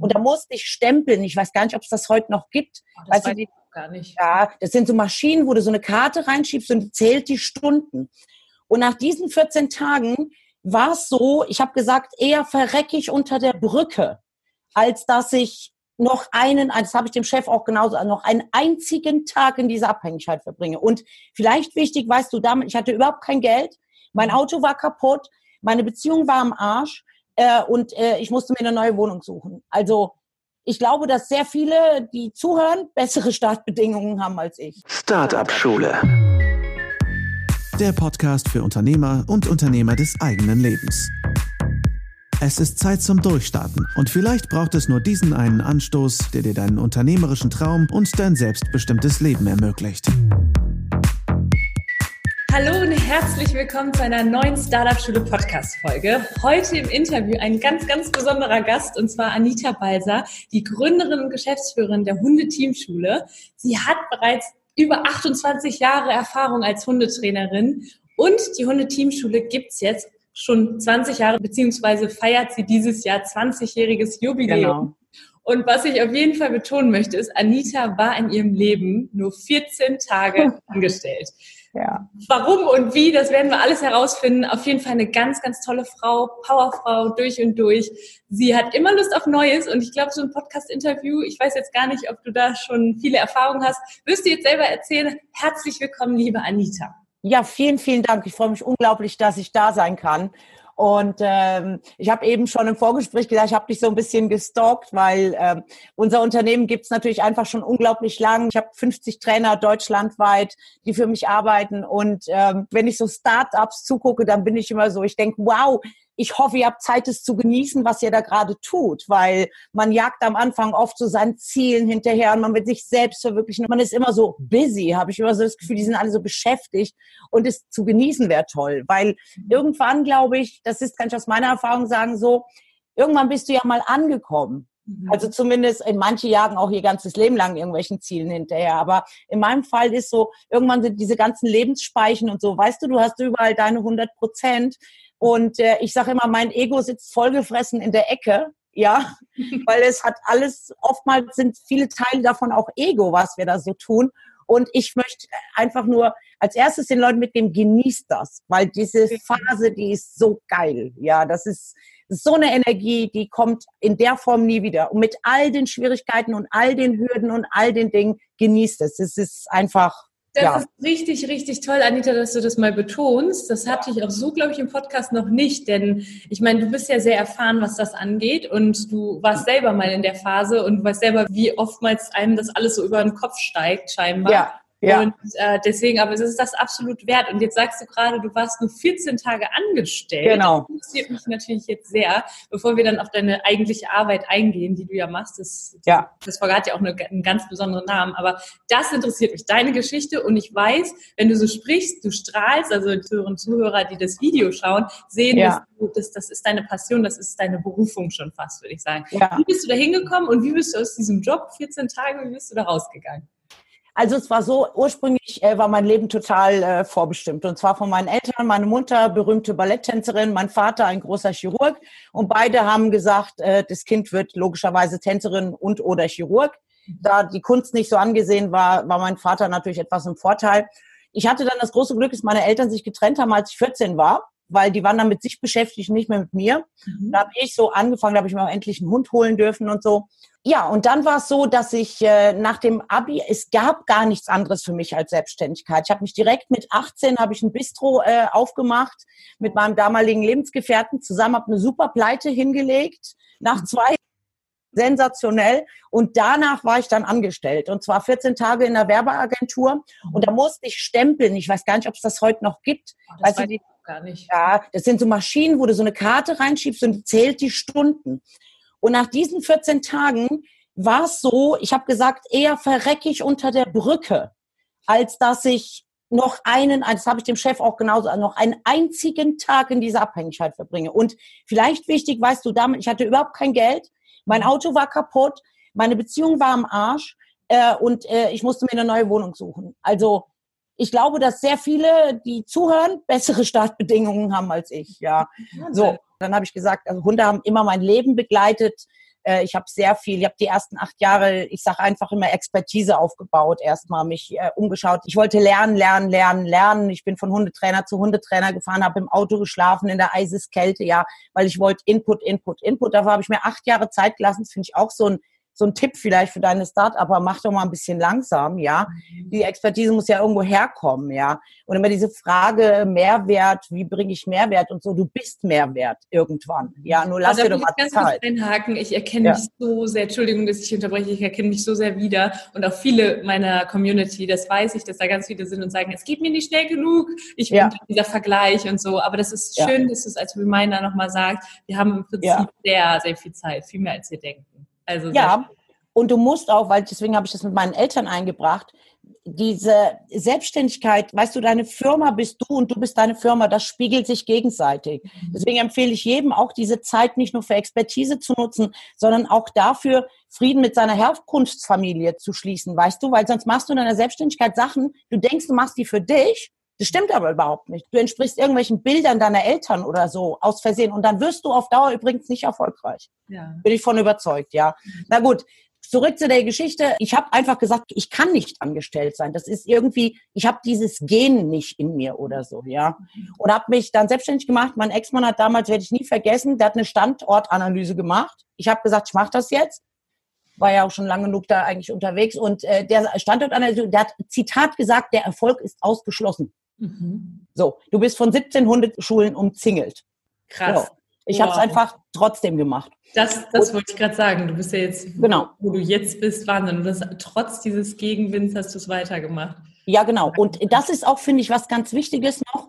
Und da musste ich stempeln. Ich weiß gar nicht, ob es das heute noch gibt. Das weiß ich gar nicht. Ja, das sind so Maschinen, wo du so eine Karte reinschiebst und zählt die Stunden. Und nach diesen 14 Tagen war es so, ich habe gesagt, eher verrecke ich unter der Brücke, als dass ich noch einen, das habe ich dem Chef auch genauso, noch einen einzigen Tag in dieser Abhängigkeit verbringe. Und vielleicht wichtig, weißt du, damit, ich hatte überhaupt kein Geld, mein Auto war kaputt, meine Beziehung war am Arsch äh, und äh, ich musste mir eine neue Wohnung suchen. Also ich glaube, dass sehr viele, die zuhören, bessere Startbedingungen haben als ich. Startup Schule. Der Podcast für Unternehmer und Unternehmer des eigenen Lebens. Es ist Zeit zum Durchstarten und vielleicht braucht es nur diesen einen Anstoß, der dir deinen unternehmerischen Traum und dein selbstbestimmtes Leben ermöglicht. Hallo und herzlich willkommen zu einer neuen Startup Schule Podcast Folge. Heute im Interview ein ganz, ganz besonderer Gast und zwar Anita Balser, die Gründerin und Geschäftsführerin der Hundeteamschule. Sie hat bereits über 28 Jahre Erfahrung als Hundetrainerin und die Hundeteamschule gibt's jetzt schon 20 Jahre, beziehungsweise feiert sie dieses Jahr 20-jähriges Jubiläum. Genau. Und was ich auf jeden Fall betonen möchte, ist, Anita war in ihrem Leben nur 14 Tage angestellt. Ja. Warum und wie, das werden wir alles herausfinden. Auf jeden Fall eine ganz, ganz tolle Frau, Powerfrau durch und durch. Sie hat immer Lust auf Neues und ich glaube, so ein Podcast-Interview, ich weiß jetzt gar nicht, ob du da schon viele Erfahrungen hast, wirst du jetzt selber erzählen. Herzlich willkommen, liebe Anita. Ja, vielen, vielen Dank. Ich freue mich unglaublich, dass ich da sein kann. Und ähm, ich habe eben schon im Vorgespräch gesagt, ich habe dich so ein bisschen gestalkt, weil ähm, unser Unternehmen gibt's natürlich einfach schon unglaublich lang. Ich habe 50 Trainer deutschlandweit, die für mich arbeiten. Und ähm, wenn ich so Startups zugucke, dann bin ich immer so, ich denke, wow, ich hoffe, ihr habt Zeit, es zu genießen, was ihr da gerade tut, weil man jagt am Anfang oft so seinen Zielen hinterher und man wird sich selbst verwirklichen. Man ist immer so busy, habe ich immer so das Gefühl, die sind alle so beschäftigt und es zu genießen wäre toll, weil irgendwann glaube ich, das ist, kann ich aus meiner Erfahrung sagen, so, irgendwann bist du ja mal angekommen. Mhm. Also zumindest in manche jagen auch ihr ganzes Leben lang irgendwelchen Zielen hinterher. Aber in meinem Fall ist so, irgendwann sind diese ganzen Lebensspeichen und so, weißt du, du hast überall deine 100 Prozent und äh, ich sage immer, mein Ego sitzt vollgefressen in der Ecke, ja, weil es hat alles, oftmals sind viele Teile davon auch Ego, was wir da so tun. Und ich möchte einfach nur als erstes den Leuten mitgeben, genießt das, weil diese Phase, die ist so geil. Ja, das ist so eine Energie, die kommt in der Form nie wieder. Und mit all den Schwierigkeiten und all den Hürden und all den Dingen genießt es. Es ist einfach das ja. ist richtig, richtig toll, Anita, dass du das mal betonst. Das hatte ich auch so, glaube ich, im Podcast noch nicht, denn ich meine, du bist ja sehr erfahren, was das angeht und du warst selber mal in der Phase und weißt selber, wie oftmals einem das alles so über den Kopf steigt, scheinbar. Ja. Ja. Und äh, deswegen, aber es ist das absolut wert. Und jetzt sagst du gerade, du warst nur 14 Tage angestellt. Genau. Das interessiert mich natürlich jetzt sehr, bevor wir dann auf deine eigentliche Arbeit eingehen, die du ja machst. Das, ja. das verrat ja auch eine, einen ganz besonderen Namen. Aber das interessiert mich, deine Geschichte. Und ich weiß, wenn du so sprichst, du strahlst, also die Zuhörer und Zuhörer, die das Video schauen, sehen, ja. dass du, das, das ist deine Passion, das ist deine Berufung schon fast, würde ich sagen. Ja. Wie bist du da hingekommen und wie bist du aus diesem Job, 14 Tage, wie bist du da rausgegangen? Also es war so, ursprünglich äh, war mein Leben total äh, vorbestimmt. Und zwar von meinen Eltern, meine Mutter, berühmte Balletttänzerin, mein Vater, ein großer Chirurg. Und beide haben gesagt, äh, das Kind wird logischerweise Tänzerin und oder Chirurg. Da die Kunst nicht so angesehen war, war mein Vater natürlich etwas im Vorteil. Ich hatte dann das große Glück, dass meine Eltern sich getrennt haben, als ich 14 war weil die waren dann mit sich beschäftigt, nicht mehr mit mir. Mhm. Da habe ich so angefangen, da habe ich mir auch endlich einen Hund holen dürfen und so. Ja, und dann war es so, dass ich äh, nach dem Abi, es gab gar nichts anderes für mich als Selbstständigkeit. Ich habe mich direkt mit 18, habe ich ein Bistro äh, aufgemacht mit meinem damaligen Lebensgefährten zusammen, habe eine super Pleite hingelegt. Nach zwei sensationell. Und danach war ich dann angestellt. Und zwar 14 Tage in der Werbeagentur. Und da musste ich stempeln. Ich weiß gar nicht, ob es das heute noch gibt. Oh, das weiß ich gar nicht. Ja, das sind so Maschinen, wo du so eine Karte reinschiebst und zählt die Stunden. Und nach diesen 14 Tagen war es so, ich habe gesagt, eher verrecke ich unter der Brücke, als dass ich noch einen, das habe ich dem Chef auch genauso, noch einen einzigen Tag in dieser Abhängigkeit verbringe. Und vielleicht wichtig, weißt du, damit, ich hatte überhaupt kein Geld, mein Auto war kaputt, meine Beziehung war am Arsch äh, und äh, ich musste mir eine neue Wohnung suchen. Also ich glaube, dass sehr viele, die zuhören, bessere Startbedingungen haben als ich. Ja, so. Dann habe ich gesagt, also Hunde haben immer mein Leben begleitet. Äh, ich habe sehr viel, ich habe die ersten acht Jahre, ich sage einfach immer Expertise aufgebaut, erstmal mich äh, umgeschaut. Ich wollte lernen, lernen, lernen, lernen. Ich bin von Hundetrainer zu Hundetrainer gefahren, habe im Auto geschlafen in der Eiseskälte, ja, weil ich wollte Input, Input, Input. Dafür habe ich mir acht Jahre Zeit gelassen. Das finde ich auch so ein so ein Tipp vielleicht für deine Start-up, aber mach doch mal ein bisschen langsam, ja. Mhm. Die Expertise muss ja irgendwo herkommen, ja. Und immer diese Frage Mehrwert, wie bringe ich Mehrwert und so, du bist Mehrwert irgendwann, ja. Nur lass dir doch mal ganz Zeit. Einhaken. Ich erkenne ja. mich so sehr, Entschuldigung, dass ich unterbreche, ich erkenne mich so sehr wieder und auch viele meiner Community, das weiß ich, dass da ganz viele sind und sagen, es geht mir nicht schnell genug, ich bin ja. dieser Vergleich und so, aber das ist schön, ja. dass du es als Reminder nochmal sagst, wir haben im Prinzip sehr, sehr viel Zeit, viel mehr als wir denken. Also ja, und du musst auch, weil deswegen habe ich das mit meinen Eltern eingebracht, diese Selbstständigkeit, weißt du, deine Firma bist du und du bist deine Firma, das spiegelt sich gegenseitig. Mhm. Deswegen empfehle ich jedem auch diese Zeit nicht nur für Expertise zu nutzen, sondern auch dafür, Frieden mit seiner Herkunftsfamilie zu schließen, weißt du, weil sonst machst du in deiner Selbstständigkeit Sachen, du denkst, du machst die für dich das stimmt aber überhaupt nicht. Du entsprichst irgendwelchen Bildern deiner Eltern oder so aus Versehen und dann wirst du auf Dauer übrigens nicht erfolgreich. Ja. Bin ich von überzeugt, ja. Na gut, zurück zu der Geschichte. Ich habe einfach gesagt, ich kann nicht angestellt sein. Das ist irgendwie, ich habe dieses Gen nicht in mir oder so, ja. Und habe mich dann selbstständig gemacht. Mein Ex-Mann hat damals, werde ich nie vergessen, der hat eine Standortanalyse gemacht. Ich habe gesagt, ich mache das jetzt war ja auch schon lange genug da eigentlich unterwegs und äh, der Standortanalyse, der hat Zitat gesagt, der Erfolg ist ausgeschlossen. Mhm. So, du bist von 17 Hundeschulen umzingelt. Krass. So. Ich wow. habe es einfach trotzdem gemacht. Das, das wollte ich gerade sagen. Du bist ja jetzt, genau. wo du jetzt bist, Wahnsinn. Und das, trotz dieses Gegenwinds hast du es weitergemacht. Ja, genau. Und das ist auch, finde ich, was ganz Wichtiges noch.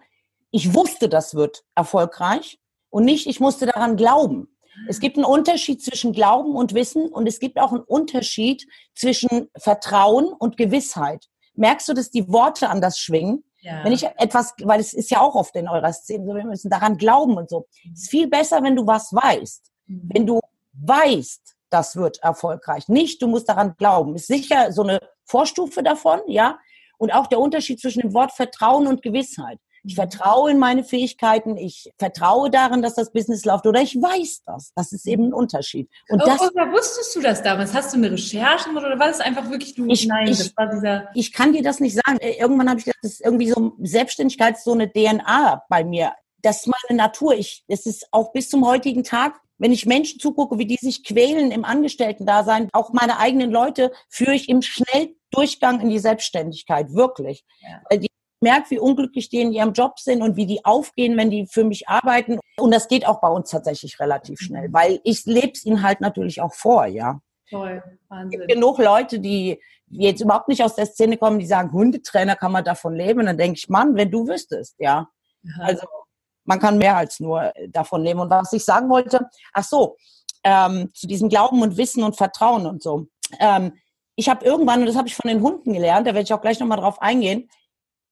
Ich wusste, das wird erfolgreich und nicht, ich musste daran glauben. Es gibt einen Unterschied zwischen Glauben und Wissen und es gibt auch einen Unterschied zwischen Vertrauen und Gewissheit. Merkst du, dass die Worte anders schwingen? Ja. Wenn ich etwas, weil es ist ja auch oft in eurer Szene so, wir müssen daran glauben und so. Es ist viel besser, wenn du was weißt. Mhm. Wenn du weißt, das wird erfolgreich. Nicht, du musst daran glauben. Ist sicher so eine Vorstufe davon, ja. Und auch der Unterschied zwischen dem Wort Vertrauen und Gewissheit. Ich vertraue in meine Fähigkeiten, ich vertraue darin, dass das Business läuft oder ich weiß das. Das ist eben ein Unterschied. Und oh, das, oder wusstest du das damals? Hast du eine Recherche oder war das einfach wirklich du? Ich, nein, ich, das war dieser. Ich kann dir das nicht sagen. Äh, irgendwann habe ich gedacht, das ist irgendwie so Selbstständigkeit, so eine DNA bei mir. Das ist meine Natur. Ich, es ist auch bis zum heutigen Tag wenn ich Menschen zugucke, wie die sich quälen im Angestellten-Dasein, auch meine eigenen Leute, führe ich im Schnelldurchgang in die Selbstständigkeit, wirklich. Ja. Die merke, wie unglücklich die in ihrem Job sind und wie die aufgehen, wenn die für mich arbeiten. Und das geht auch bei uns tatsächlich relativ schnell, mhm. weil ich lebe es ihnen halt natürlich auch vor, ja. Toll, Wahnsinn. Es gibt genug Leute, die jetzt überhaupt nicht aus der Szene kommen, die sagen, Hundetrainer kann man davon leben. Und dann denke ich, Mann, wenn du wüsstest, ja. ja. Also man kann mehr als nur davon leben. Und was ich sagen wollte, ach so, ähm, zu diesem Glauben und Wissen und Vertrauen und so. Ähm, ich habe irgendwann, und das habe ich von den Hunden gelernt, da werde ich auch gleich nochmal drauf eingehen,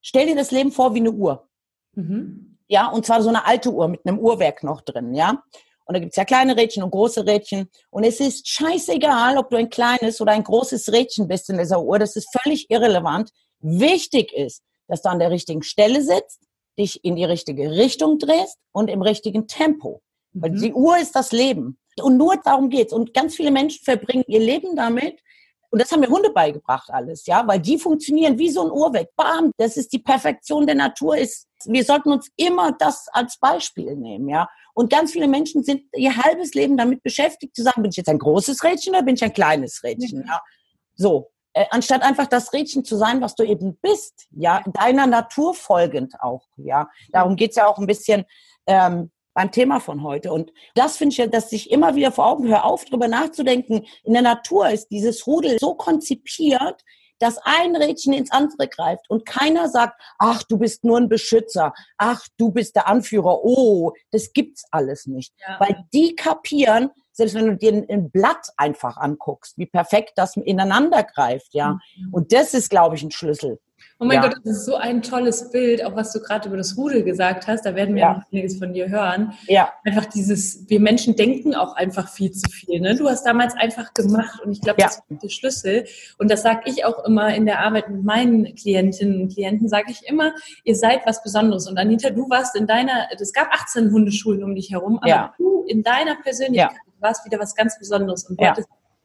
Stell dir das Leben vor wie eine Uhr. Mhm. Ja, und zwar so eine alte Uhr mit einem Uhrwerk noch drin, ja. Und da gibt's ja kleine Rädchen und große Rädchen. Und es ist scheißegal, ob du ein kleines oder ein großes Rädchen bist in dieser Uhr. Das ist völlig irrelevant. Wichtig ist, dass du an der richtigen Stelle sitzt, dich in die richtige Richtung drehst und im richtigen Tempo. Mhm. Weil die Uhr ist das Leben. Und nur darum geht's. Und ganz viele Menschen verbringen ihr Leben damit, und das haben mir Hunde beigebracht alles, ja, weil die funktionieren wie so ein Uhrwerk. Bam, das ist die Perfektion der Natur. Ist, wir sollten uns immer das als Beispiel nehmen, ja. Und ganz viele Menschen sind ihr halbes Leben damit beschäftigt, zu sagen, bin ich jetzt ein großes Rädchen oder bin ich ein kleines Rädchen, ja. So, äh, anstatt einfach das Rädchen zu sein, was du eben bist, ja, deiner Natur folgend auch, ja. Darum geht's ja auch ein bisschen ähm, beim Thema von heute. Und das finde ich ja, dass ich immer wieder vor Augen höre, auf, darüber nachzudenken. In der Natur ist dieses Rudel so konzipiert, dass ein Rädchen ins andere greift und keiner sagt, ach, du bist nur ein Beschützer, ach, du bist der Anführer, oh, das gibt's alles nicht. Ja. Weil die kapieren, selbst wenn du dir ein Blatt einfach anguckst, wie perfekt das ineinander greift, ja. Mhm. Und das ist, glaube ich, ein Schlüssel. Oh mein ja. Gott, das ist so ein tolles Bild, auch was du gerade über das Rudel gesagt hast. Da werden wir ja. noch einiges von dir hören. Ja. Einfach dieses, wir Menschen denken auch einfach viel zu viel. Ne? Du hast damals einfach gemacht und ich glaube, das ist der Schlüssel. Und das sage ich auch immer in der Arbeit mit meinen Klientinnen und Klienten, sage ich immer, ihr seid was Besonderes. Und Anita, du warst in deiner, es gab 18 Hundeschulen um dich herum, aber ja. du in deiner Persönlichkeit war es wieder was ganz Besonderes und ja.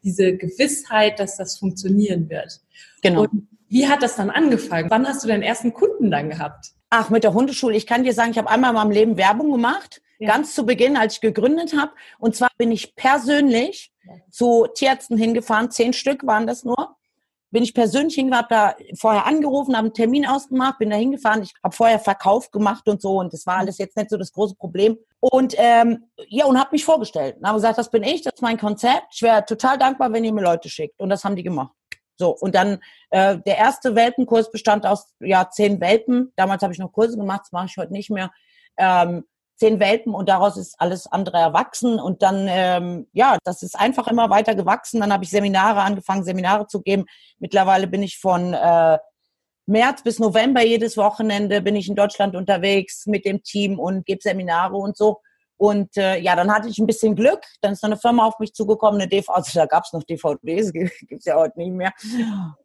diese Gewissheit, dass das funktionieren wird. Genau. Und wie hat das dann angefangen? Wann hast du deinen ersten Kunden dann gehabt? Ach, mit der Hundeschule. Ich kann dir sagen, ich habe einmal in meinem Leben Werbung gemacht, ja. ganz zu Beginn, als ich gegründet habe. Und zwar bin ich persönlich zu Tierärzten hingefahren, zehn Stück waren das nur. Bin ich persönlich hingefahren, habe da vorher angerufen, habe einen Termin ausgemacht, bin da hingefahren. Ich habe vorher Verkauf gemacht und so und das war alles jetzt nicht so das große Problem. Und ähm, ja, und habe mich vorgestellt. Und habe gesagt, das bin ich, das ist mein Konzept. Ich wäre total dankbar, wenn ihr mir Leute schickt. Und das haben die gemacht. So, und dann äh, der erste Welpenkurs bestand aus ja zehn Welpen. Damals habe ich noch Kurse gemacht, das mache ich heute nicht mehr. Ähm, zehn Welpen und daraus ist alles andere erwachsen. Und dann, ähm, ja, das ist einfach immer weiter gewachsen. Dann habe ich Seminare angefangen, Seminare zu geben. Mittlerweile bin ich von äh, März bis November jedes Wochenende bin ich in Deutschland unterwegs mit dem Team und gebe Seminare und so. Und äh, ja, dann hatte ich ein bisschen Glück. Dann ist noch eine Firma auf mich zugekommen, eine DVD, also da gab es noch DVDs, gibt's ja heute nicht mehr.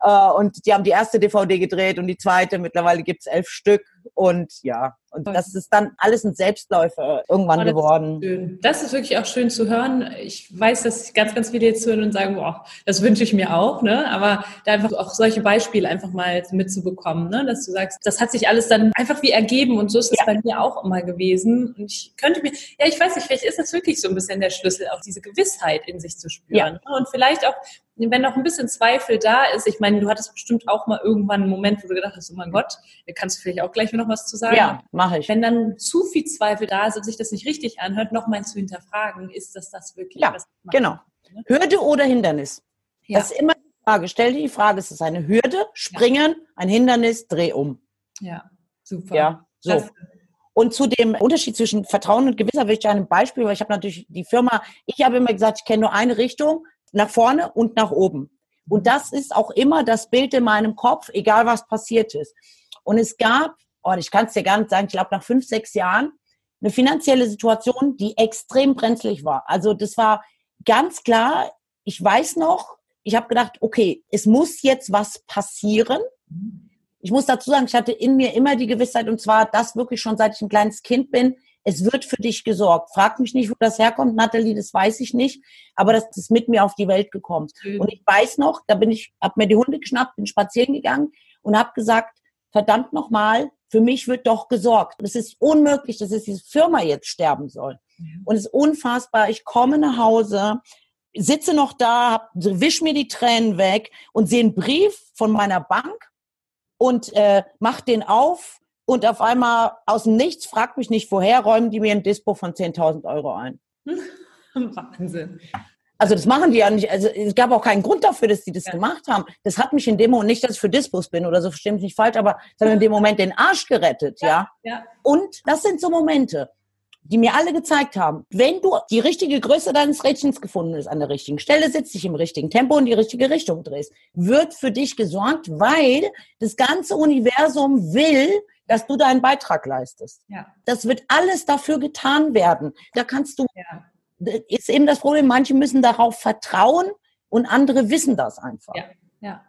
Äh, und die haben die erste DVD gedreht und die zweite. Mittlerweile gibt's elf Stück. Und ja, und das ist dann alles ein Selbstläufer irgendwann oh, das geworden. Ist das ist wirklich auch schön zu hören. Ich weiß, dass ganz, ganz viele jetzt hören und sagen, boah, das wünsche ich mir auch, ne? Aber da einfach auch solche Beispiele einfach mal mitzubekommen, ne? Dass du sagst, das hat sich alles dann einfach wie ergeben und so ist es ja. bei mir auch immer gewesen. Und ich könnte mir, ja, ich weiß nicht, vielleicht ist das wirklich so ein bisschen der Schlüssel, auch diese Gewissheit in sich zu spüren. Ja. Ne? Und vielleicht auch wenn noch ein bisschen Zweifel da ist, ich meine, du hattest bestimmt auch mal irgendwann einen Moment, wo du gedacht hast, oh mein Gott, kannst du vielleicht auch gleich noch was zu sagen. Ja, mache ich. Wenn dann zu viel Zweifel da ist und sich das nicht richtig anhört, nochmal zu hinterfragen, ist das das wirklich? Ja, genau. Ne? Hürde oder Hindernis? Ja. Das ist immer die Frage. Stell dir die Frage, ist es eine Hürde, springen, ja. ein Hindernis, dreh um. Ja, super. Ja, so. Das und zu dem Unterschied zwischen Vertrauen und Gewisser will ich dir ein Beispiel, weil ich habe natürlich die Firma, ich habe immer gesagt, ich kenne nur eine Richtung, nach vorne und nach oben. Und das ist auch immer das Bild in meinem Kopf, egal was passiert ist. Und es gab, oh, ich kann es dir gar nicht sagen, ich glaube nach fünf, sechs Jahren, eine finanzielle Situation, die extrem brenzlig war. Also das war ganz klar, ich weiß noch, ich habe gedacht, okay, es muss jetzt was passieren. Ich muss dazu sagen, ich hatte in mir immer die Gewissheit, und zwar das wirklich schon seit ich ein kleines Kind bin, es wird für dich gesorgt. Frag mich nicht, wo das herkommt, Nathalie, das weiß ich nicht, aber das ist mit mir auf die Welt gekommen. Mhm. Und ich weiß noch, da bin ich, habe mir die Hunde geschnappt, bin spazieren gegangen und habe gesagt, verdammt nochmal, für mich wird doch gesorgt. Es ist unmöglich, dass diese Firma jetzt sterben soll. Mhm. Und es ist unfassbar. Ich komme nach Hause, sitze noch da, hab, wisch mir die Tränen weg und sehe einen Brief von meiner Bank und äh, mach den auf und auf einmal aus dem Nichts, fragt mich nicht woher, räumen die mir ein Dispo von 10.000 Euro ein. Wahnsinn. Also das machen die ja nicht. Also es gab auch keinen Grund dafür, dass die das ja. gemacht haben. Das hat mich in dem Moment nicht, dass ich für Dispos bin oder so, verstehe mich nicht falsch, aber es hat in dem Moment den Arsch gerettet, ja. ja. ja. Und das sind so Momente, die mir alle gezeigt haben, wenn du die richtige Größe deines Rädchens gefunden hast, an der richtigen Stelle sitzt, dich im richtigen Tempo in die richtige Richtung drehst, wird für dich gesorgt, weil das ganze Universum will, dass du deinen Beitrag leistest. Ja. Das wird alles dafür getan werden. Da kannst du, ja. ist eben das Problem, manche müssen darauf vertrauen und andere wissen das einfach. Ja. Ja.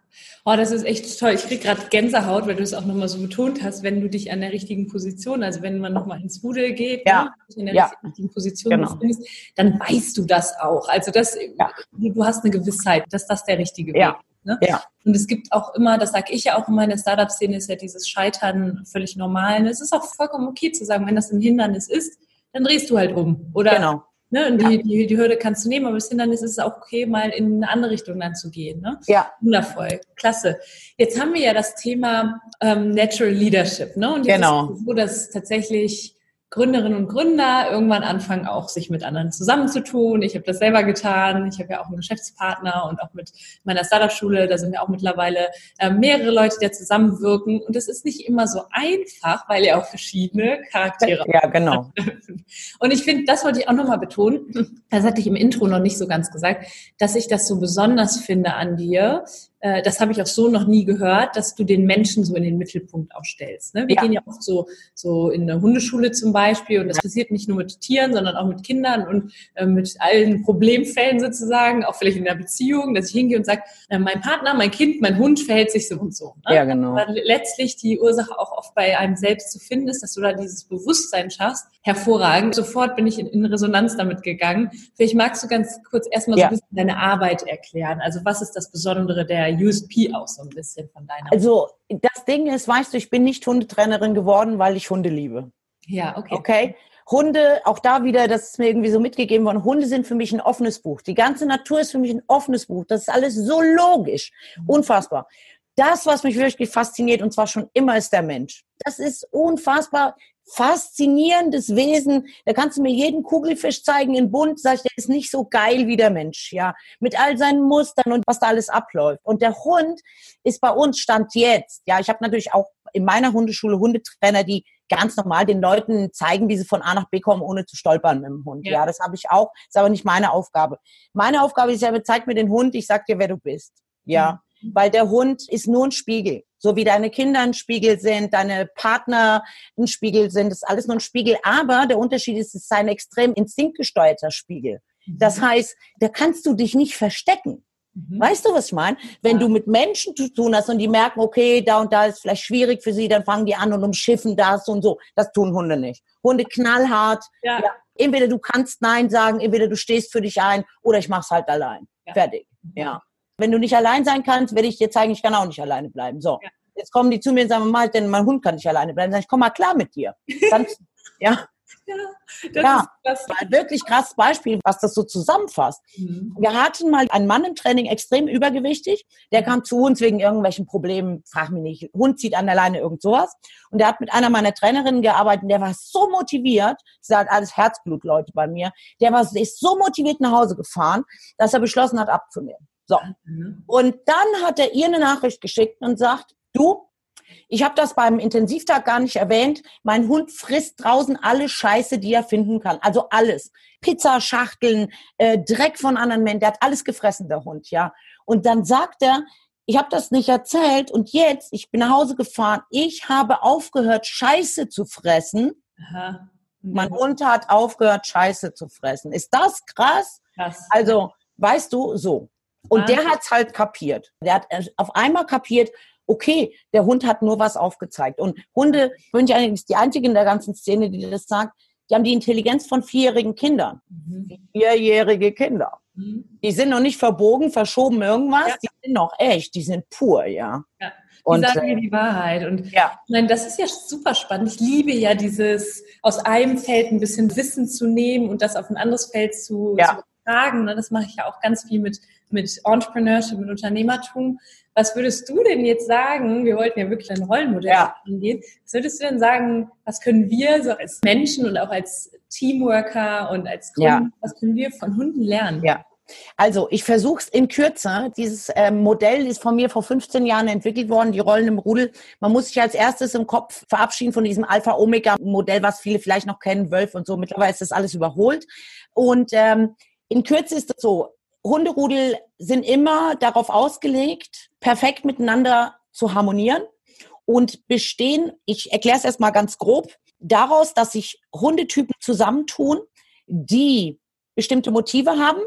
Oh, das ist echt toll. Ich kriege gerade Gänsehaut, weil du es auch nochmal so betont hast, wenn du dich an der richtigen Position, also wenn man nochmal ins Rudel geht, ja. ne, in der ja. richtigen Position genau. befindest, dann weißt du das auch. Also das, ja. du hast eine Gewissheit, dass das der richtige Weg ist. Ne? Ja. Und es gibt auch immer, das sage ich ja auch in meiner Startup-Szene, ist ja dieses Scheitern völlig normal. Und es ist auch vollkommen okay zu sagen, wenn das ein Hindernis ist, dann drehst du halt um. Oder genau. Ne, und die, ja. die, die Hürde kannst du nehmen, aber das Hindernis ist es auch okay, mal in eine andere Richtung dann zu gehen. Ne? Ja. Wundervoll. Klasse. Jetzt haben wir ja das Thema ähm, Natural Leadership. Ne? Und jetzt genau. ist es so, dass tatsächlich Gründerinnen und Gründer irgendwann anfangen, auch sich mit anderen zusammenzutun. Ich habe das selber getan. Ich habe ja auch einen Geschäftspartner und auch mit meiner Startup-Schule, da sind wir auch mittlerweile äh, mehrere Leute, die zusammenwirken. Und es ist nicht immer so einfach, weil ja auch verschiedene Charaktere Ja, genau. Und ich finde, das wollte ich auch nochmal betonen. Das hatte ich im Intro noch nicht so ganz gesagt, dass ich das so besonders finde an dir, äh, das habe ich auch so noch nie gehört, dass du den Menschen so in den Mittelpunkt auch stellst. Ne? Wir ja. gehen ja oft so, so in eine Hundeschule zum Beispiel und das passiert nicht nur mit Tieren, sondern auch mit Kindern und äh, mit allen Problemfällen sozusagen, auch vielleicht in der Beziehung, dass ich hingehe und sage, äh, mein Partner, mein Kind, mein Hund verhält sich so und so. Ne? Ja, genau. Aber letztlich die Ursache auch oft bei einem selbst zu finden ist, dass du da dieses Bewusstsein schaffst. Hervorragend. Sofort bin ich in, in Resonanz damit gegangen. Vielleicht magst du ganz kurz erstmal so ein bisschen deine Arbeit erklären. Also was ist das Besondere der USP auch so ein bisschen von deiner? Also das Ding ist, weißt du, ich bin nicht Hundetrainerin geworden, weil ich Hunde liebe. Ja, okay. Okay. Hunde, auch da wieder, das ist mir irgendwie so mitgegeben worden, Hunde sind für mich ein offenes Buch. Die ganze Natur ist für mich ein offenes Buch. Das ist alles so logisch. Mhm. Unfassbar. Das, was mich wirklich fasziniert, und zwar schon immer, ist der Mensch. Das ist unfassbar faszinierendes Wesen. Da kannst du mir jeden Kugelfisch zeigen in bunt, sag ich, der ist nicht so geil wie der Mensch, ja. Mit all seinen Mustern und was da alles abläuft. Und der Hund ist bei uns Stand jetzt. Ja, ich habe natürlich auch in meiner Hundeschule Hundetrainer, die ganz normal den Leuten zeigen, wie sie von A nach B kommen, ohne zu stolpern mit dem Hund. Ja, ja das habe ich auch. Ist aber nicht meine Aufgabe. Meine Aufgabe ist ja, zeig mir den Hund, ich sag dir, wer du bist. Ja. Mhm. Weil der Hund ist nur ein Spiegel. So wie deine Kinder ein Spiegel sind, deine Partner ein Spiegel sind, ist alles nur ein Spiegel. Aber der Unterschied ist, es ist ein extrem instinktgesteuerter Spiegel. Das mhm. heißt, da kannst du dich nicht verstecken. Mhm. Weißt du, was ich meine? Wenn ja. du mit Menschen zu tun hast und die merken, okay, da und da ist vielleicht schwierig für sie, dann fangen die an und umschiffen das und so. Das tun Hunde nicht. Hunde knallhart. Ja. ja. Entweder du kannst Nein sagen, entweder du stehst für dich ein oder ich mach's halt allein. Fertig. Ja. Wenn du nicht allein sein kannst, werde ich dir zeigen, ich kann auch nicht alleine bleiben. So. Ja. Jetzt kommen die zu mir und sagen, mal, denn mein Hund kann nicht alleine bleiben. Sag ich, komm mal klar mit dir. Kannst, ja. Ja, das ja, ist ein wirklich krasses Beispiel, was das so zusammenfasst. Mhm. Wir hatten mal einen Mann im Training extrem übergewichtig, der kam zu uns wegen irgendwelchen Problemen, frag mich nicht, Hund zieht an der Leine, irgend sowas. Und der hat mit einer meiner Trainerinnen gearbeitet, der war so motiviert, sie hat alles Herzblutleute bei mir, der war, ist so motiviert nach Hause gefahren, dass er beschlossen hat, abzunehmen. So. Mhm. Und dann hat er ihr eine Nachricht geschickt und sagt, du, ich habe das beim Intensivtag gar nicht erwähnt. Mein Hund frisst draußen alle Scheiße, die er finden kann. Also alles. Pizzaschachteln, äh, Dreck von anderen Menschen. Der hat alles gefressen, der Hund, ja. Und dann sagt er, ich habe das nicht erzählt und jetzt, ich bin nach Hause gefahren, ich habe aufgehört, Scheiße zu fressen. Aha. Mein Hund hat aufgehört, Scheiße zu fressen. Ist das krass? krass. Also, weißt du, so. Und der hat's halt kapiert. Der hat äh, auf einmal kapiert, okay, der Hund hat nur was aufgezeigt. Und Hunde, ich bin ja eigentlich die einzige in der ganzen Szene, die das sagt, die haben die Intelligenz von vierjährigen Kindern. Mhm. Vierjährige Kinder. Mhm. Die sind noch nicht verbogen, verschoben irgendwas, ja. die sind noch echt, die sind pur, ja. ja. Die und, sagen mir äh, die Wahrheit. Und ja. nein, das ist ja super spannend. Ich liebe ja dieses, aus einem Feld ein bisschen Wissen zu nehmen und das auf ein anderes Feld zu, ja. zu übertragen. Ne? Das mache ich ja auch ganz viel mit, mit Entrepreneurship, mit Unternehmertum. Was würdest du denn jetzt sagen? Wir wollten ja wirklich ein Rollenmodell ja. angehen. Was würdest du denn sagen, was können wir so als Menschen und auch als Teamworker und als Kunden, ja. was können wir von Hunden lernen? Ja. Also ich versuche es in Kürze. Dieses ähm, Modell ist von mir vor 15 Jahren entwickelt worden, die Rollen im Rudel. Man muss sich als erstes im Kopf verabschieden von diesem Alpha-Omega-Modell, was viele vielleicht noch kennen, Wölf und so. Mittlerweile ist das alles überholt. Und ähm, in Kürze ist es so, Hunderudel sind immer darauf ausgelegt, perfekt miteinander zu harmonieren und bestehen, ich erkläre es erstmal ganz grob, daraus, dass sich Hundetypen zusammentun, die bestimmte Motive haben,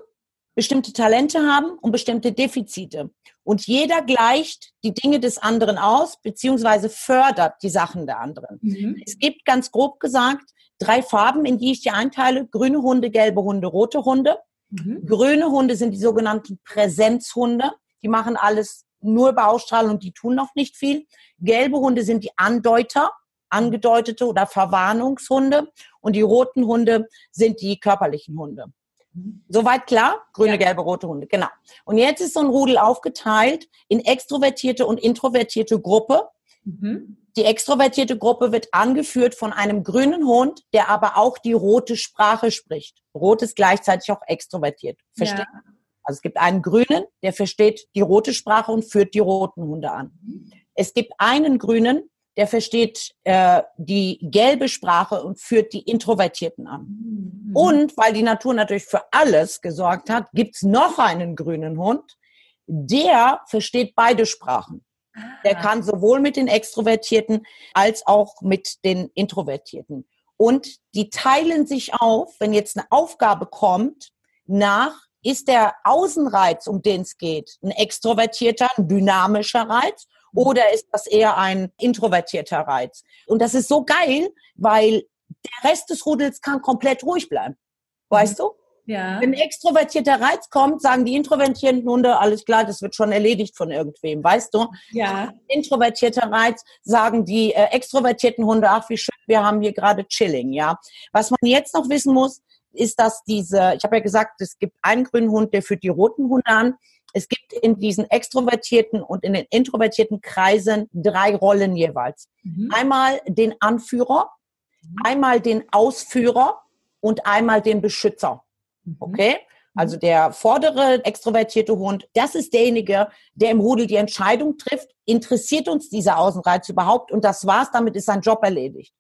bestimmte Talente haben und bestimmte Defizite. Und jeder gleicht die Dinge des anderen aus, beziehungsweise fördert die Sachen der anderen. Mhm. Es gibt ganz grob gesagt drei Farben, in die ich die einteile. Grüne Hunde, gelbe Hunde, rote Hunde. Mhm. Grüne Hunde sind die sogenannten Präsenzhunde. Die machen alles nur über Ausstrahlung und die tun noch nicht viel. Gelbe Hunde sind die Andeuter, angedeutete oder Verwarnungshunde. Und die roten Hunde sind die körperlichen Hunde. Mhm. Soweit klar? Grüne, ja. gelbe, rote Hunde, genau. Und jetzt ist so ein Rudel aufgeteilt in extrovertierte und introvertierte Gruppe. Mhm. Die extrovertierte Gruppe wird angeführt von einem grünen Hund, der aber auch die rote Sprache spricht. Rot ist gleichzeitig auch extrovertiert. Versteht? Ja. Also es gibt einen grünen, der versteht die rote Sprache und führt die roten Hunde an. Es gibt einen grünen, der versteht äh, die gelbe Sprache und führt die Introvertierten an. Mhm. Und weil die Natur natürlich für alles gesorgt hat, gibt's noch einen grünen Hund, der versteht beide Sprachen. Der Ah. kann sowohl mit den Extrovertierten als auch mit den Introvertierten. Und die teilen sich auf, wenn jetzt eine Aufgabe kommt, nach, ist der Außenreiz, um den es geht, ein extrovertierter, ein dynamischer Reiz oder ist das eher ein introvertierter Reiz? Und das ist so geil, weil der Rest des Rudels kann komplett ruhig bleiben. Weißt du? Ja. Wenn extrovertierter Reiz kommt, sagen die introvertierten Hunde, alles klar, das wird schon erledigt von irgendwem, weißt du? Ja. Introvertierter Reiz, sagen die äh, extrovertierten Hunde, ach wie schön, wir haben hier gerade Chilling, ja. Was man jetzt noch wissen muss, ist, dass diese, ich habe ja gesagt, es gibt einen grünen Hund, der führt die roten Hunde an. Es gibt in diesen extrovertierten und in den introvertierten Kreisen drei Rollen jeweils. Mhm. Einmal den Anführer, einmal den Ausführer und einmal den Beschützer. Mhm. Okay? Also der vordere extrovertierte Hund, das ist derjenige, der im Rudel die Entscheidung trifft, interessiert uns dieser Außenreiz überhaupt und das war's, damit ist sein Job erledigt.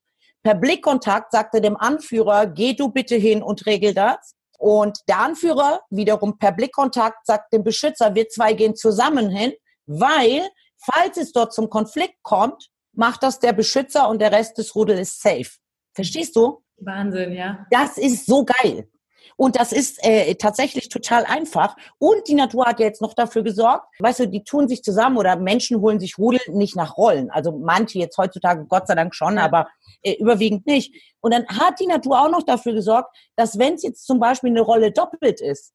Per Blickkontakt sagt er dem Anführer, geh du bitte hin und regel das. Und der Anführer wiederum per Blickkontakt sagt dem Beschützer, wir zwei gehen zusammen hin, weil falls es dort zum Konflikt kommt, macht das der Beschützer und der Rest des Rudels ist safe. Verstehst du? Wahnsinn, ja. Das ist so geil. Und das ist äh, tatsächlich total einfach. Und die Natur hat ja jetzt noch dafür gesorgt, weißt du, die tun sich zusammen oder Menschen holen sich Rudel nicht nach Rollen. Also manche jetzt heutzutage Gott sei Dank schon, Ja. aber äh, überwiegend nicht. Und dann hat die Natur auch noch dafür gesorgt, dass wenn es jetzt zum Beispiel eine Rolle doppelt ist,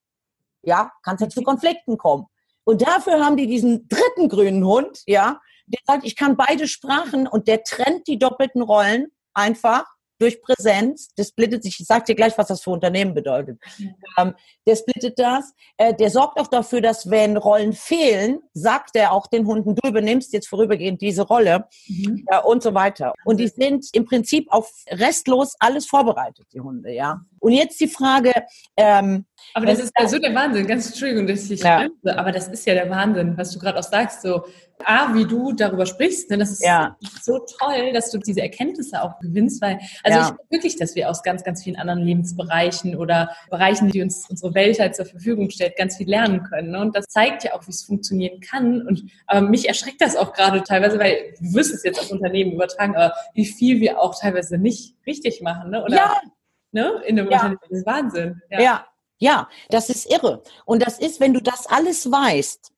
ja, kann es ja zu Konflikten kommen. Und dafür haben die diesen dritten grünen Hund, ja, der sagt, ich kann beide Sprachen und der trennt die doppelten Rollen einfach durch Präsenz. Das splittet sich, ich sag dir gleich, was das für Unternehmen bedeutet. Ähm, der splittet das. Äh, der sorgt auch dafür, dass wenn Rollen fehlen, sagt er auch den Hunden, du übernimmst jetzt vorübergehend diese Rolle Mhm. äh, und so weiter. Und die sind im Prinzip auf restlos alles vorbereitet, die Hunde, ja. Und jetzt die Frage, ähm, Aber das ist ja so der Wahnsinn. Ganz Entschuldigung, dass ich Ja. bremse, aber das ist ja der Wahnsinn, was du gerade auch sagst. So, A, wie du darüber sprichst, ne, das ist Ja. so toll, dass du diese Erkenntnisse auch gewinnst, weil, also Ja. ich glaube wirklich, dass wir aus ganz, ganz vielen anderen Lebensbereichen oder Bereichen, die uns unsere Welt halt zur Verfügung stellt, ganz viel lernen können. Ne? Und das zeigt ja auch, wie es funktionieren kann. Und aber mich erschreckt das auch gerade teilweise, weil du wirst es jetzt auf Unternehmen übertragen, aber wie viel wir auch teilweise nicht richtig machen, ne? Oder ja, ne? in einem Ja. Unternehmen. Das ist Wahnsinn. Ja. ja, das ist irre. Und das ist, wenn du das alles weißt,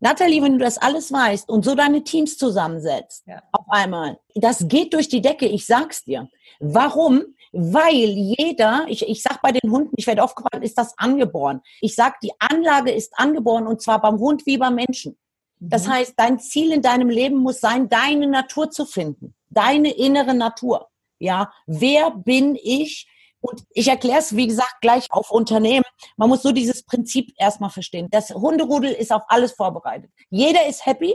Nathalie, wenn du das alles weißt und so deine Teams zusammensetzt, Ja. auf einmal, das geht durch die Decke, ich sag's dir. Warum? Weil jeder, ich, ich sag bei den Hunden, ich werde oft gefragt, ist das angeboren? Ich sag, die Anlage ist angeboren und zwar beim Hund wie beim Menschen. Das Mhm. heißt, dein Ziel in deinem Leben muss sein, deine Natur zu finden, deine innere Natur. Ja, wer bin ich? Und ich erkläre es, wie gesagt, gleich auf Unternehmen. Man muss so dieses Prinzip erstmal verstehen. Das Hunderudel ist auf alles vorbereitet. Jeder ist happy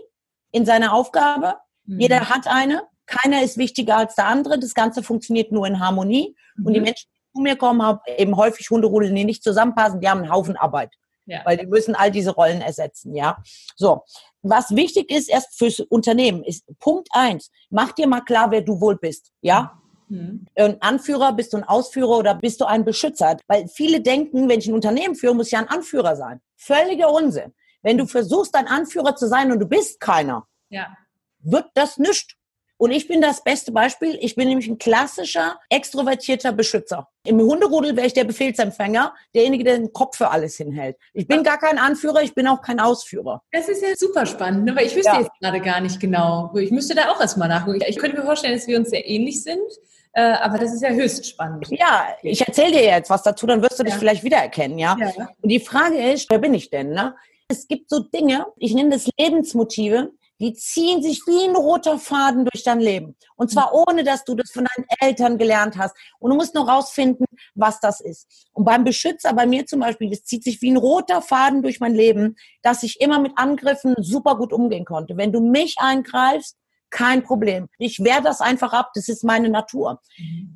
in seiner Aufgabe. Mhm. Jeder hat eine. Keiner ist wichtiger als der andere. Das Ganze funktioniert nur in Harmonie. Und die Mhm. Menschen, die zu mir kommen, haben eben häufig Hunderudel, die nicht zusammenpassen. Die haben einen Haufen Arbeit Ja. weil die müssen all diese Rollen ersetzen, ja. So. Was wichtig ist erst fürs Unternehmen ist Punkt eins. Mach dir mal klar, wer du wohl bist, ja. Mhm. Ein Anführer, bist du ein Ausführer oder bist du ein Beschützer? Weil viele denken, wenn ich ein Unternehmen führe, muss ich ja ein Anführer sein. Völliger Unsinn. Wenn du versuchst, ein Anführer zu sein und du bist keiner, Ja. wird das nichts. Und ich bin das beste Beispiel. Ich bin nämlich ein klassischer, extrovertierter Beschützer. Im Hunderudel wäre ich der Befehlsempfänger, derjenige, der den Kopf für alles hinhält. Ich bin gar kein Anführer, ich bin auch kein Ausführer. Das ist ja super spannend, ne? weil ich wüsste Ja. jetzt gerade gar nicht genau. Ich müsste da auch erstmal nachgucken. Ich könnte mir vorstellen, dass wir uns sehr ähnlich sind, äh, aber das ist ja höchst spannend. Ja, ich erzähle dir jetzt was dazu, dann wirst du dich Ja. vielleicht wiedererkennen, ja? Ja. Und die Frage ist, wer bin ich denn? Ne? Es gibt so Dinge, ich nenne das Lebensmotive, die ziehen sich wie ein roter Faden durch dein Leben. Und zwar ohne, dass du das von deinen Eltern gelernt hast. Und du musst noch rausfinden, was das ist. Und beim Beschützer, bei mir zum Beispiel, das zieht sich wie ein roter Faden durch mein Leben, dass ich immer mit Angriffen super gut umgehen konnte. Wenn du mich eingreifst, kein Problem. Ich wehre das einfach ab. Das ist meine Natur.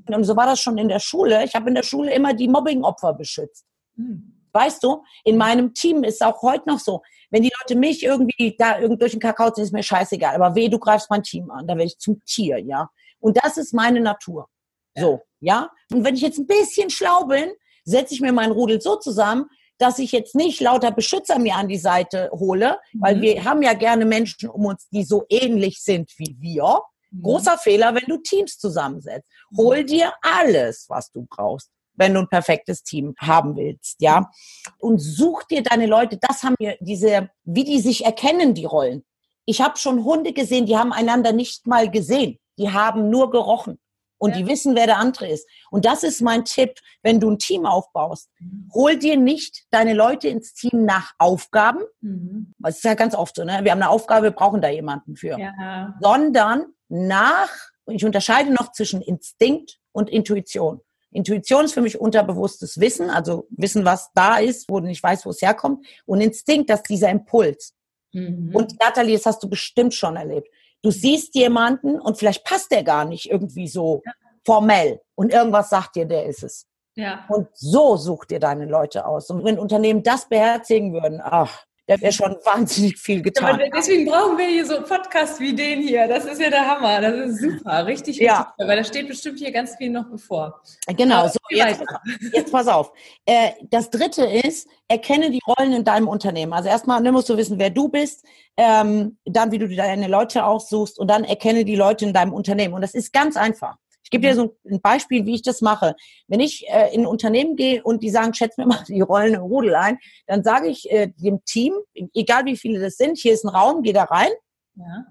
Und so war das schon in der Schule. Ich habe in der Schule immer die Mobbingopfer beschützt. Hm. Weißt du, in meinem Team ist auch heute noch so, wenn die Leute mich irgendwie da irgend durch den Kakao ziehen, ist mir scheißegal. Aber weh, du greifst mein Team an, da werde ich zum Tier, ja. Und das ist meine Natur. So, ja. Und wenn ich jetzt ein bisschen schlau bin, setze ich mir meinen Rudel so zusammen, dass ich jetzt nicht lauter Beschützer mir an die Seite hole, weil mhm. wir haben ja gerne Menschen um uns, die so ähnlich sind wie wir. Mhm. Großer Fehler, wenn du Teams zusammensetzt. Hol dir alles, was du brauchst wenn du ein perfektes Team haben willst, ja. Und such dir deine Leute, das haben wir diese, wie die sich erkennen, die Rollen. Ich habe schon Hunde gesehen, die haben einander nicht mal gesehen. Die haben nur gerochen und ja. die wissen, wer der andere ist. Und das ist mein Tipp, wenn du ein Team aufbaust. Mhm. Hol dir nicht deine Leute ins Team nach Aufgaben. Mhm. Das ist ja ganz oft so, ne? Wir haben eine Aufgabe, wir brauchen da jemanden für. Ja. Sondern nach, und ich unterscheide noch zwischen Instinkt und Intuition. Intuition ist für mich unterbewusstes Wissen, also Wissen, was da ist, wo du nicht weißt, wo es herkommt. Und Instinkt, das ist dieser Impuls. Mhm. Und Natalie, das hast du bestimmt schon erlebt. Du siehst jemanden und vielleicht passt der gar nicht irgendwie so ja. formell und irgendwas sagt dir, der ist es. Ja. Und so such dir deine Leute aus. Und wenn Unternehmen das beherzigen würden, ach, da wäre schon wahnsinnig viel getan. Ja, deswegen brauchen wir hier so Podcasts wie den hier. Das ist ja der Hammer. Das ist super. Richtig, richtig ja. Toll, weil da steht bestimmt hier ganz viel noch bevor. Genau, so, jetzt, jetzt pass auf. Äh, das dritte ist, erkenne die Rollen in deinem Unternehmen. Also erstmal ne, musst du wissen, wer du bist, ähm, dann wie du deine Leute aussuchst und dann erkenne die Leute in deinem Unternehmen. Und das ist ganz einfach gebe dir so ein Beispiel, wie ich das mache. Wenn ich äh, in ein Unternehmen gehe und die sagen, schätze mir mal die Rollen im Rudel ein, dann sage ich äh, dem Team, egal wie viele das sind, hier ist ein Raum, geh da rein. Ja.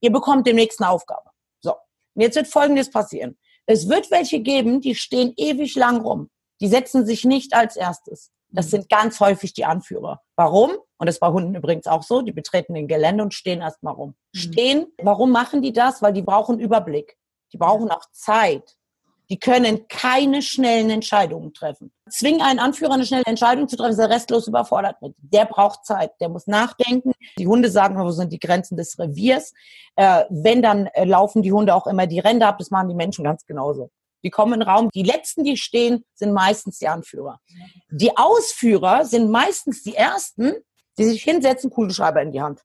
Ihr bekommt demnächst eine Aufgabe. So. Und jetzt wird Folgendes passieren. Es wird welche geben, die stehen ewig lang rum. Die setzen sich nicht als erstes. Das mhm. sind ganz häufig die Anführer. Warum? Und das bei Hunden übrigens auch so. Die betreten den Gelände und stehen erstmal rum. Mhm. Stehen. Warum machen die das? Weil die brauchen Überblick. Die brauchen auch Zeit. Die können keine schnellen Entscheidungen treffen. Zwing einen Anführer, eine schnelle Entscheidung zu treffen, ist er restlos überfordert mit. Der braucht Zeit, der muss nachdenken. Die Hunde sagen, wo sind die Grenzen des Reviers. Äh, wenn, dann äh, laufen die Hunde auch immer die Ränder ab. Das machen die Menschen ganz genauso. Die kommen in den Raum. Die letzten, die stehen, sind meistens die Anführer. Die Ausführer sind meistens die ersten, die sich hinsetzen, Kugelschreiber in die Hand.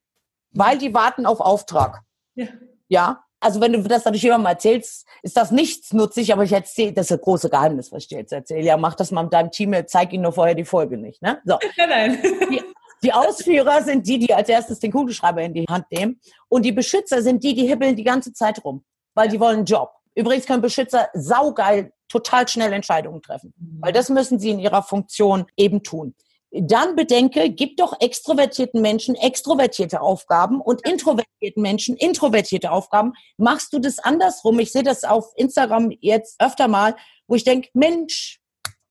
Weil die warten auf Auftrag. Ja. ja also wenn du das natürlich jemandem erzählst, ist das nichts nutzig, aber ich erzähle, das ist ein großes Geheimnis, was ich dir jetzt erzähle. Ja, mach das mal mit deinem Team, zeig ihnen nur vorher die Folge nicht, ne? So. Nein, nein. Die, die Ausführer sind die, die als erstes den Kugelschreiber in die Hand nehmen. Und die Beschützer sind die, die hibbeln die ganze Zeit rum, weil die wollen einen Job. Übrigens können Beschützer saugeil total schnell Entscheidungen treffen, weil das müssen sie in ihrer Funktion eben tun dann bedenke, gib doch extrovertierten Menschen extrovertierte Aufgaben und introvertierten Menschen introvertierte Aufgaben. Machst du das andersrum? Ich sehe das auf Instagram jetzt öfter mal, wo ich denke, Mensch,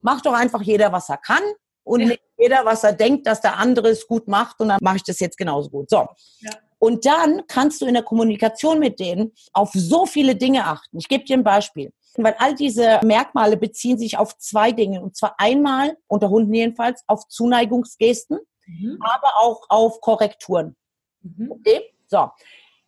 mach doch einfach jeder, was er kann und ja. nicht jeder, was er denkt, dass der andere es gut macht und dann mache ich das jetzt genauso gut. So. Ja. Und dann kannst du in der Kommunikation mit denen auf so viele Dinge achten. Ich gebe dir ein Beispiel weil all diese Merkmale beziehen sich auf zwei Dinge. Und zwar einmal, unter Hunden jedenfalls, auf Zuneigungsgesten, mhm. aber auch auf Korrekturen. Mhm. Okay? So.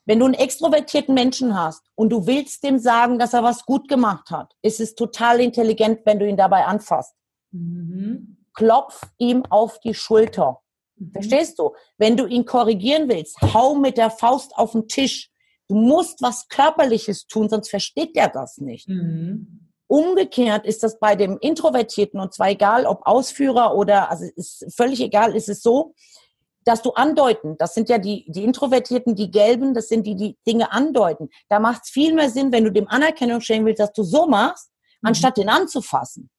Wenn du einen extrovertierten Menschen hast und du willst dem sagen, dass er was gut gemacht hat, ist es total intelligent, wenn du ihn dabei anfasst. Mhm. Klopf ihm auf die Schulter. Mhm. Verstehst du? Wenn du ihn korrigieren willst, hau mit der Faust auf den Tisch. Du musst was Körperliches tun, sonst versteht der das nicht. Mhm. Umgekehrt ist das bei dem Introvertierten, und zwar egal, ob Ausführer oder, also ist völlig egal, ist es so, dass du andeuten, das sind ja die, die Introvertierten, die Gelben, das sind die, die Dinge andeuten. Da macht es viel mehr Sinn, wenn du dem Anerkennung schenken willst, dass du so machst, mhm. anstatt den anzufassen.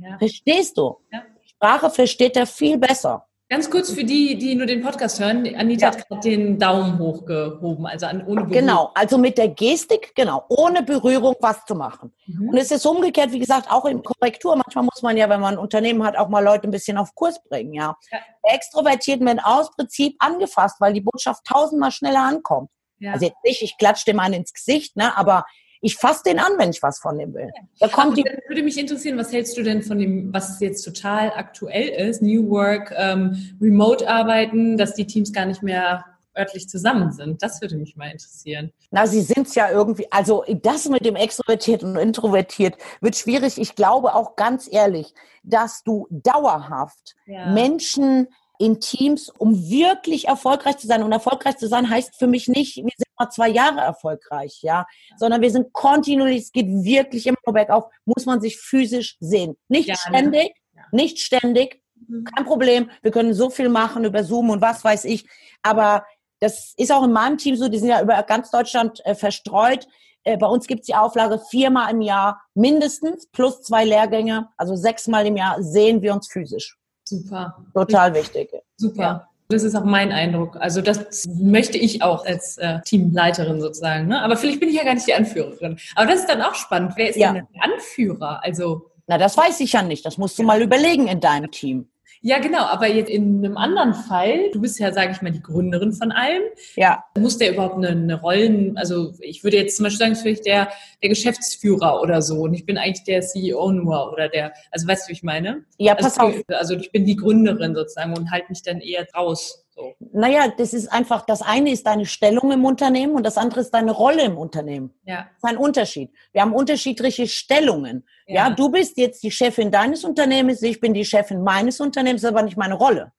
Ja. Verstehst du? Ja. Sprache versteht er viel besser. Ganz kurz für die, die nur den Podcast hören. Anita ja. hat gerade den Daumen hochgehoben, also an, ohne Berührung. Genau, also mit der Gestik, genau, ohne Berührung was zu machen. Mhm. Und es ist umgekehrt, wie gesagt, auch in Korrektur. Manchmal muss man ja, wenn man ein Unternehmen hat, auch mal Leute ein bisschen auf Kurs bringen, ja. ja. Extrovertierten werden aus Prinzip angefasst, weil die Botschaft tausendmal schneller ankommt. Ja. Also jetzt nicht, ich klatsche dem einen ins Gesicht, ne, aber ich fasse den an, wenn ich was von dem will. Da kommt die würde mich interessieren, was hältst du denn von dem, was jetzt total aktuell ist, New Work, ähm, Remote-Arbeiten, dass die Teams gar nicht mehr örtlich zusammen sind. Das würde mich mal interessieren. Na, sie sind es ja irgendwie, also das mit dem Extrovertiert und Introvertiert wird schwierig. Ich glaube auch ganz ehrlich, dass du dauerhaft ja. Menschen in Teams, um wirklich erfolgreich zu sein. Und erfolgreich zu sein heißt für mich nicht, wir sind mal zwei Jahre erfolgreich, ja, sondern wir sind kontinuierlich, es geht wirklich immer nur bergauf, muss man sich physisch sehen. Nicht ja, ständig, ja. nicht ständig, mhm. kein Problem. Wir können so viel machen über Zoom und was weiß ich. Aber das ist auch in meinem Team so, die sind ja über ganz Deutschland äh, verstreut. Äh, bei uns gibt es die Auflage viermal im Jahr mindestens plus zwei Lehrgänge, also sechsmal im Jahr sehen wir uns physisch. Super. Total wichtig. Super. Ja. Das ist auch mein Eindruck. Also das möchte ich auch als äh, Teamleiterin sozusagen. Ne? Aber vielleicht bin ich ja gar nicht die Anführerin. Aber das ist dann auch spannend. Wer ist ja. denn der Anführer? Also na, das weiß ich ja nicht. Das musst du mal überlegen in deinem Team. Ja, genau. Aber jetzt in einem anderen Fall, du bist ja, sage ich mal, die Gründerin von allem. Ja. Muss der überhaupt eine, eine Rollen, also ich würde jetzt zum Beispiel sagen, vielleicht der, der Geschäftsführer oder so. Und ich bin eigentlich der CEO nur oder der, also weißt du, wie ich meine? Ja, pass also, auf. Also ich bin die Gründerin sozusagen und halte mich dann eher raus. So. Naja, das ist einfach, das eine ist deine Stellung im Unternehmen und das andere ist deine Rolle im Unternehmen. Ja. Das ist ein Unterschied. Wir haben unterschiedliche Stellungen. Ja. ja, du bist jetzt die Chefin deines Unternehmens, ich bin die Chefin meines Unternehmens, aber nicht meine Rolle.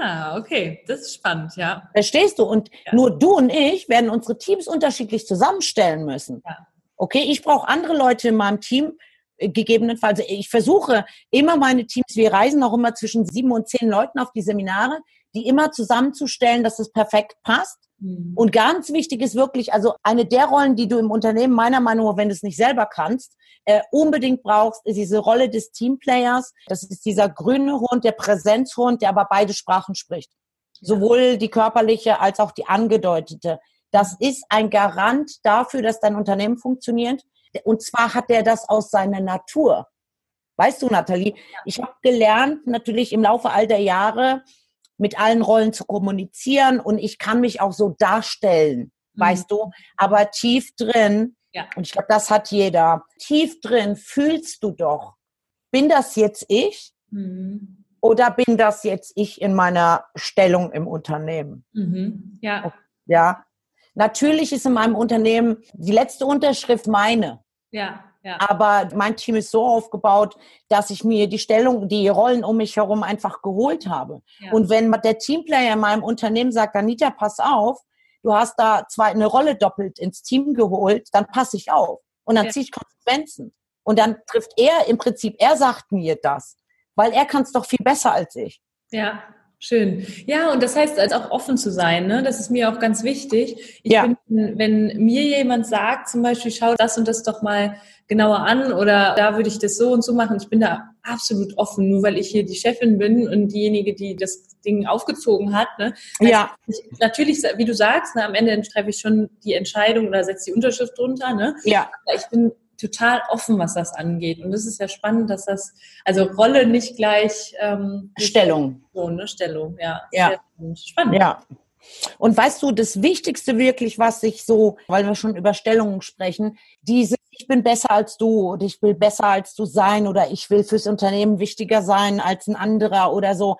Ah, okay, das ist spannend, ja. Verstehst du? Und ja. nur du und ich werden unsere Teams unterschiedlich zusammenstellen müssen. Ja. Okay, ich brauche andere Leute in meinem Team, äh, gegebenenfalls. Ich versuche immer meine Teams, wir reisen auch immer zwischen sieben und zehn Leuten auf die Seminare, die immer zusammenzustellen, dass es perfekt passt. Mhm. Und ganz wichtig ist wirklich, also eine der Rollen, die du im Unternehmen meiner Meinung nach, wenn du es nicht selber kannst, äh, unbedingt brauchst, ist diese Rolle des Teamplayers. Das ist dieser grüne Hund, der Präsenzhund, der aber beide Sprachen spricht. Ja. Sowohl die körperliche als auch die angedeutete. Das ist ein Garant dafür, dass dein Unternehmen funktioniert. Und zwar hat er das aus seiner Natur. Weißt du, Nathalie, ich habe gelernt, natürlich im Laufe all der Jahre, mit allen Rollen zu kommunizieren und ich kann mich auch so darstellen, mhm. weißt du, aber tief drin, ja. und ich glaube, das hat jeder, tief drin fühlst du doch, bin das jetzt ich mhm. oder bin das jetzt ich in meiner Stellung im Unternehmen? Mhm. Ja. Ja. Natürlich ist in meinem Unternehmen die letzte Unterschrift meine. Ja. Ja. Aber mein Team ist so aufgebaut, dass ich mir die Stellung, die Rollen um mich herum einfach geholt habe. Ja. Und wenn der Teamplayer in meinem Unternehmen sagt, Anita, pass auf, du hast da zwar eine Rolle doppelt ins Team geholt, dann passe ich auf. Und dann ja. ziehe ich Konsequenzen. Und dann trifft er im Prinzip, er sagt mir das, weil er kann es doch viel besser als ich. Ja, Schön. Ja, und das heißt, als auch offen zu sein, ne? das ist mir auch ganz wichtig. Ich ja. Bin, wenn mir jemand sagt, zum Beispiel, schau das und das doch mal genauer an oder da würde ich das so und so machen, ich bin da absolut offen, nur weil ich hier die Chefin bin und diejenige, die das Ding aufgezogen hat. Ne? Also ja. Ich, natürlich, wie du sagst, ne, am Ende treffe ich schon die Entscheidung oder setze die Unterschrift drunter. Ne? Ja. Aber ich bin total offen, was das angeht. Und das ist ja spannend, dass das, also Rolle nicht gleich ähm, Stellung. So, ne? Stellung, ja. Ja. Spannend. Ja. Und weißt du, das Wichtigste wirklich, was ich so, weil wir schon über Stellungen sprechen, diese ich bin besser als du oder ich will besser als du sein oder ich will fürs Unternehmen wichtiger sein als ein anderer oder so.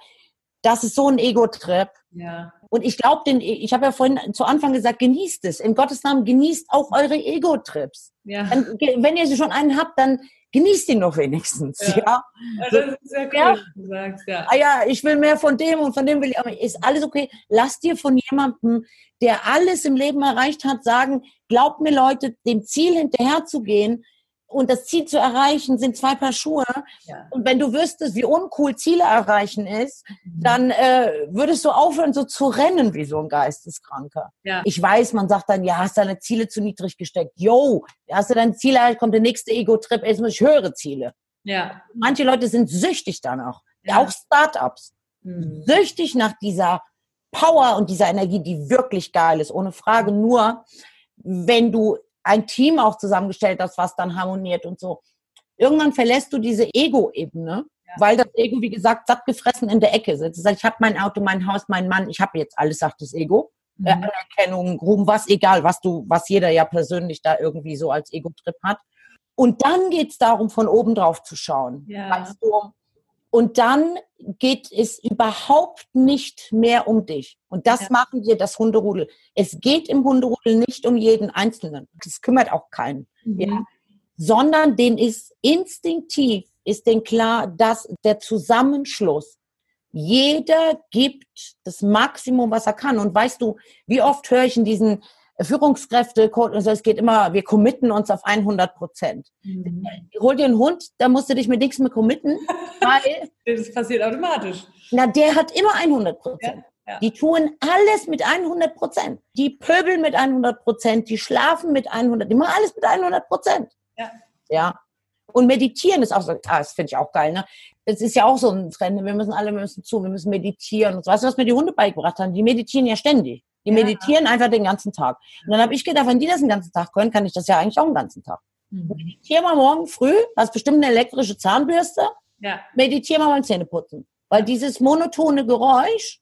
Das ist so ein Ego-Trip. Ja. Und ich glaube, den, ich habe ja vorhin zu Anfang gesagt, genießt es. In Gottes Namen genießt auch eure Ego-Trips. Ja. wenn ihr sie schon einen habt, dann genießt ihn doch wenigstens. Ja. ja. ja das ist sehr cool, ja. du sagst, ja. Ah ja, ich will mehr von dem und von dem will ich, aber ist alles okay. Lass dir von jemandem, der alles im Leben erreicht hat, sagen, glaubt mir Leute, dem Ziel hinterher zu gehen, und das Ziel zu erreichen sind zwei Paar Schuhe. Ja. Und wenn du wüsstest, wie uncool Ziele erreichen ist, mhm. dann äh, würdest du aufhören, so zu rennen wie so ein Geisteskranker. Ja. Ich weiß, man sagt dann, ja, hast deine Ziele zu niedrig gesteckt. Yo, hast du dein Ziel erreicht, kommt der nächste Ego-Trip, jetzt muss ich höhere Ziele. Ja. Manche Leute sind süchtig danach. Ja. Auch Startups. Mhm. Süchtig nach dieser Power und dieser Energie, die wirklich geil ist. Ohne Frage nur, wenn du ein Team auch zusammengestellt hast, was dann harmoniert und so. Irgendwann verlässt du diese Ego-Ebene, ja. weil das Ego, wie gesagt, satt gefressen in der Ecke sitzt. Das heißt, ich habe mein Auto, mein Haus, mein Mann, ich habe jetzt alles, sagt das Ego. Mhm. Äh, Anerkennung, Ruhm, was egal, was du, was jeder ja persönlich da irgendwie so als Ego-Trip hat. Und dann geht es darum, von oben drauf zu schauen. Ja. Weißt du, und dann geht es überhaupt nicht mehr um dich. Und das ja. machen wir, das Hunderudel. Es geht im Hunderudel nicht um jeden Einzelnen. Das kümmert auch keinen. Mhm. Ja? Sondern den ist instinktiv, ist den klar, dass der Zusammenschluss, jeder gibt das Maximum, was er kann. Und weißt du, wie oft höre ich in diesen Führungskräfte, also es geht immer, wir committen uns auf 100 Prozent. Mhm. Hol dir einen Hund, da musst du dich mit nichts mehr committen, weil... das passiert automatisch. Na, der hat immer 100 Prozent. Ja, ja. Die tun alles mit 100 Prozent. Die pöbeln mit 100 Prozent, die schlafen mit 100, die machen alles mit 100 Prozent. Ja. Ja. Und meditieren ist auch so, ah, das finde ich auch geil, ne? Das ist ja auch so ein Trend. Wir müssen alle, wir müssen zu, wir müssen meditieren und so. Weißt du, was mir die Hunde beigebracht haben? Die meditieren ja ständig. Die ja. meditieren einfach den ganzen Tag. Und dann habe ich gedacht, wenn die das den ganzen Tag können, kann ich das ja eigentlich auch den ganzen Tag. Mhm. Meditier mal morgen früh, hast bestimmt eine elektrische Zahnbürste. Ja. Meditier mal beim Zähneputzen. Weil dieses monotone Geräusch,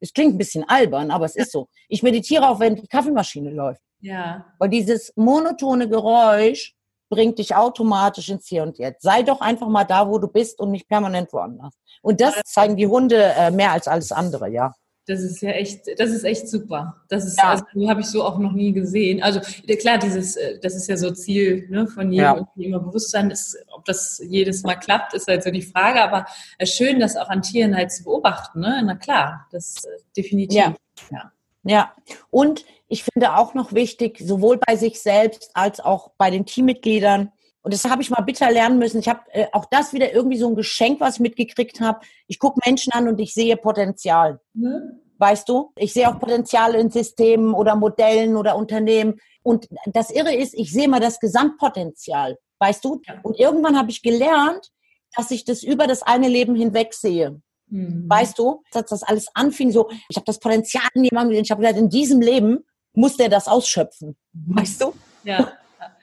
es klingt ein bisschen albern, aber es ist so. Ich meditiere auch, wenn die Kaffeemaschine läuft. Ja. Weil dieses monotone Geräusch bringt dich automatisch ins Hier und Jetzt. Sei doch einfach mal da, wo du bist und nicht permanent woanders. Und das zeigen die Hunde äh, mehr als alles andere, ja. Das ist ja echt, das ist echt super. Das ist, ja. also, habe ich so auch noch nie gesehen. Also klar, dieses, äh, das ist ja so Ziel ne, von jedem ja. immer Bewusstsein. Ist, ob das jedes Mal klappt, ist halt so die Frage. Aber äh, schön, das auch an Tieren halt zu beobachten. Ne? Na klar, das äh, definitiv. Ja. ja. Ja. Und ich finde auch noch wichtig, sowohl bei sich selbst als auch bei den Teammitgliedern. Und das habe ich mal bitter lernen müssen. Ich habe äh, auch das wieder irgendwie so ein Geschenk, was ich mitgekriegt habe. Ich gucke Menschen an und ich sehe Potenzial. Mhm. Weißt du? Ich sehe auch Potenzial in Systemen oder Modellen oder Unternehmen. Und das Irre ist, ich sehe mal das Gesamtpotenzial. Weißt du? Und irgendwann habe ich gelernt, dass ich das über das eine Leben hinweg sehe. Mhm. Weißt du, dass das alles anfing so, ich habe das Potenzial in jemandem, ich habe gesagt, in diesem Leben muss der das ausschöpfen. Weißt du? Ja.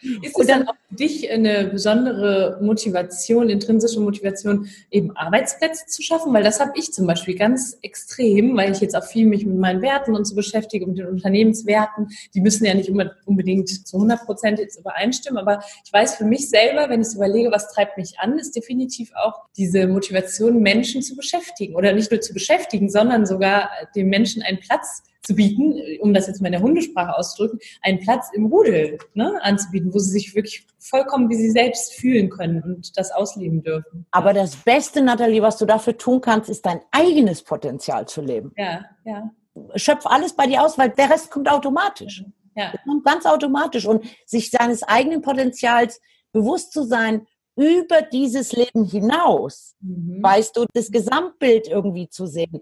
Ist es dann auch für dich eine besondere Motivation, intrinsische Motivation, eben Arbeitsplätze zu schaffen? Weil das habe ich zum Beispiel ganz extrem, weil ich jetzt auch viel mich mit meinen Werten und so beschäftige, mit den Unternehmenswerten. Die müssen ja nicht unbedingt zu 100 Prozent jetzt übereinstimmen, aber ich weiß für mich selber, wenn ich überlege, was treibt mich an, ist definitiv auch diese Motivation, Menschen zu beschäftigen oder nicht nur zu beschäftigen, sondern sogar den Menschen einen Platz zu bieten, um das jetzt mal in der Hundesprache auszudrücken, einen Platz im Rudel ne, anzubieten, wo sie sich wirklich vollkommen wie sie selbst fühlen können und das ausleben dürfen. Aber das Beste, Nathalie, was du dafür tun kannst, ist dein eigenes Potenzial zu leben. Ja, ja. Schöpf alles bei dir aus, weil der Rest kommt automatisch. Ja. Das kommt ganz automatisch. Und sich seines eigenen Potenzials bewusst zu sein, über dieses Leben hinaus, mhm. weißt du, das Gesamtbild irgendwie zu sehen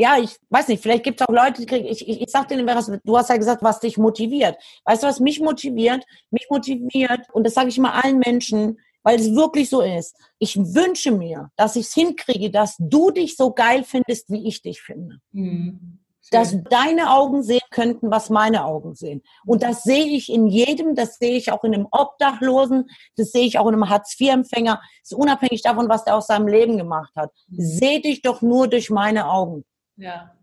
ja, ich weiß nicht, vielleicht gibt es auch Leute, die kriegen, ich, ich, ich sag dir was, du hast ja gesagt, was dich motiviert. Weißt du, was mich motiviert? Mich motiviert, und das sage ich immer allen Menschen, weil es wirklich so ist. Ich wünsche mir, dass ich es hinkriege, dass du dich so geil findest, wie ich dich finde. Mhm. Dass deine Augen sehen könnten, was meine Augen sehen. Und das sehe ich in jedem, das sehe ich auch in einem Obdachlosen, das sehe ich auch in einem Hartz-IV-Empfänger. ist unabhängig davon, was der aus seinem Leben gemacht hat. Mhm. Seh dich doch nur durch meine Augen. Ja.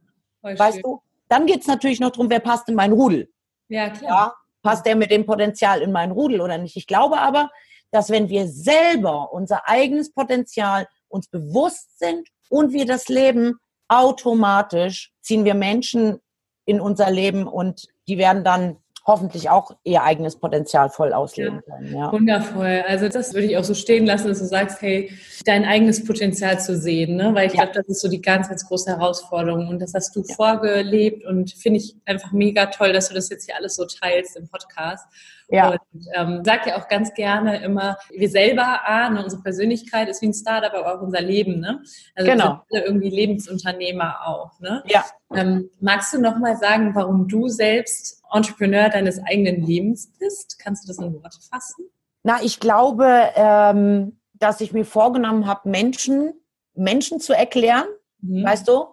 Weißt schön. du? Dann geht es natürlich noch darum, wer passt in mein Rudel. Ja, klar. Ja, passt der mit dem Potenzial in mein Rudel oder nicht? Ich glaube aber, dass wenn wir selber unser eigenes Potenzial uns bewusst sind und wir das leben, automatisch ziehen wir Menschen in unser Leben und die werden dann hoffentlich auch ihr eigenes Potenzial voll ausleben ja, können. Ja. Wundervoll. Also das würde ich auch so stehen lassen, dass du sagst, hey, dein eigenes Potenzial zu sehen, ne? weil ich ja. glaube, das ist so die ganz, ganz große Herausforderung und das hast du vorgelebt und finde ich einfach mega toll, dass du das jetzt hier alles so teilst im Podcast. Ja. Und ähm, sag ja auch ganz gerne immer, wir selber, ah, ne, unsere Persönlichkeit ist wie ein Startup, aber auch unser Leben, ne? Also genau. wir sind alle irgendwie Lebensunternehmer auch, ne? Ja. Ähm, magst du noch mal sagen, warum du selbst Entrepreneur deines eigenen Lebens bist? Kannst du das in Worte fassen? Na, ich glaube, ähm, dass ich mir vorgenommen habe, Menschen, Menschen zu erklären, mhm. weißt du?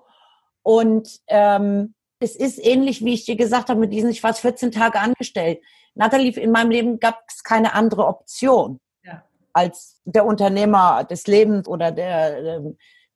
Und ähm, es ist ähnlich, wie ich dir gesagt habe, mit diesen, ich war 14 Tage angestellt. Nathalie, in meinem Leben gab es keine andere Option ja. als der Unternehmer des Lebens oder der, der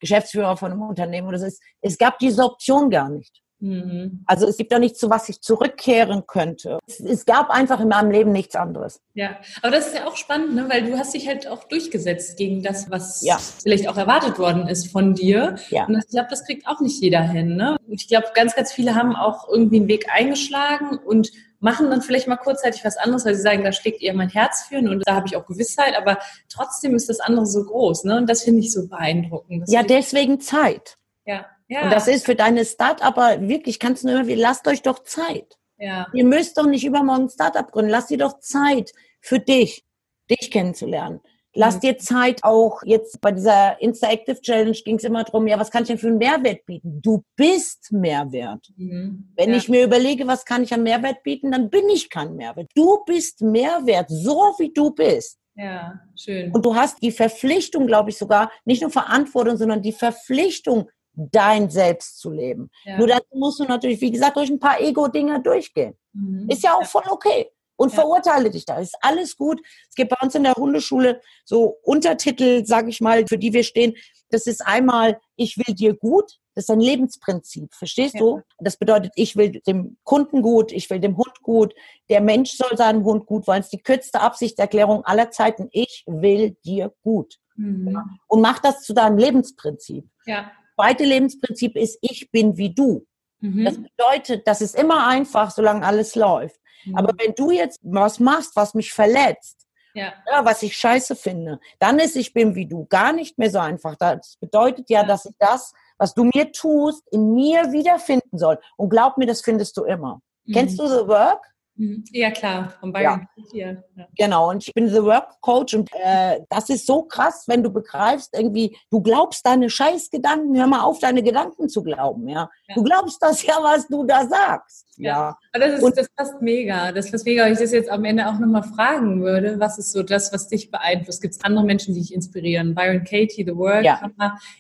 Geschäftsführer von einem Unternehmen. Oder so. es, es gab diese Option gar nicht. Mhm. Also es gibt ja nichts, zu was ich zurückkehren könnte. Es, es, gab einfach in meinem Leben nichts anderes. Ja, aber das ist ja auch spannend, ne? weil du hast dich halt auch durchgesetzt gegen das, was ja. vielleicht auch erwartet worden ist von dir. Ja. Und ich glaube, das kriegt auch nicht jeder hin. Ne? Ich glaube, ganz, ganz viele haben auch irgendwie einen Weg eingeschlagen und machen dann vielleicht mal kurzzeitig was anderes, weil sie sagen, da schlägt eher mein Herz für und da habe ich auch Gewissheit, aber trotzdem ist das andere so groß. Ne? Und das finde ich so beeindruckend. Das ja, deswegen Zeit. Ja. Ja. Und das ist für deine Start-upper wirklich, kannst du nur immer, lasst euch doch Zeit. Ja. Ihr müsst doch nicht übermorgen Startup gründen. Lass dir doch Zeit für dich, dich kennenzulernen. Lass dir Zeit auch jetzt bei dieser Insta-Active Challenge ging es immer darum, ja, was kann ich denn für einen Mehrwert bieten? Du bist Mehrwert. Mhm. Wenn ja. ich mir überlege, was kann ich an Mehrwert bieten, dann bin ich kein Mehrwert. Du bist Mehrwert, so wie du bist. Ja, schön. Und du hast die Verpflichtung, glaube ich sogar, nicht nur Verantwortung, sondern die Verpflichtung, dein Selbst zu leben. Ja. Nur dazu musst du natürlich, wie gesagt, durch ein paar Ego-Dinger durchgehen. Mhm. Ist ja auch voll okay und ja. verurteile dich da. Ist alles gut. Es gibt bei uns in der Hundeschule so Untertitel, sage ich mal, für die wir stehen. Das ist einmal, ich will dir gut. Das ist ein Lebensprinzip. Verstehst ja. du? Das bedeutet, ich will dem Kunden gut, ich will dem Hund gut. Der Mensch soll seinem Hund gut wollen. Es ist die kürzeste Absichtserklärung aller Zeiten. Ich will dir gut. Mhm. Ja. Und mach das zu deinem Lebensprinzip. Ja. Zweite Lebensprinzip ist, ich bin wie du. Mhm. Das bedeutet, das ist immer einfach, solange alles läuft. Aber wenn du jetzt was machst, was mich verletzt, ja. ja. was ich scheiße finde, dann ist ich bin wie du gar nicht mehr so einfach. Das bedeutet ja, ja. dass ich das, was du mir tust, in mir wiederfinden soll. Und glaub mir, das findest du immer. Mhm. Kennst du The Work? Mhm. Ja, klar, von Byron ja. ja. Genau, und ich bin The Work Coach und äh, das ist so krass, wenn du begreifst, irgendwie, du glaubst deine Scheißgedanken, hör mal auf, deine Gedanken zu glauben, ja. ja. Du glaubst das ja, was du da sagst. Ja. ja. Das, ist, und, das passt mega. Das passt mega. Wenn ich das jetzt am Ende auch nochmal fragen würde, was ist so das, was dich beeinflusst? Gibt es andere Menschen, die dich inspirieren? Byron Katie, The Work,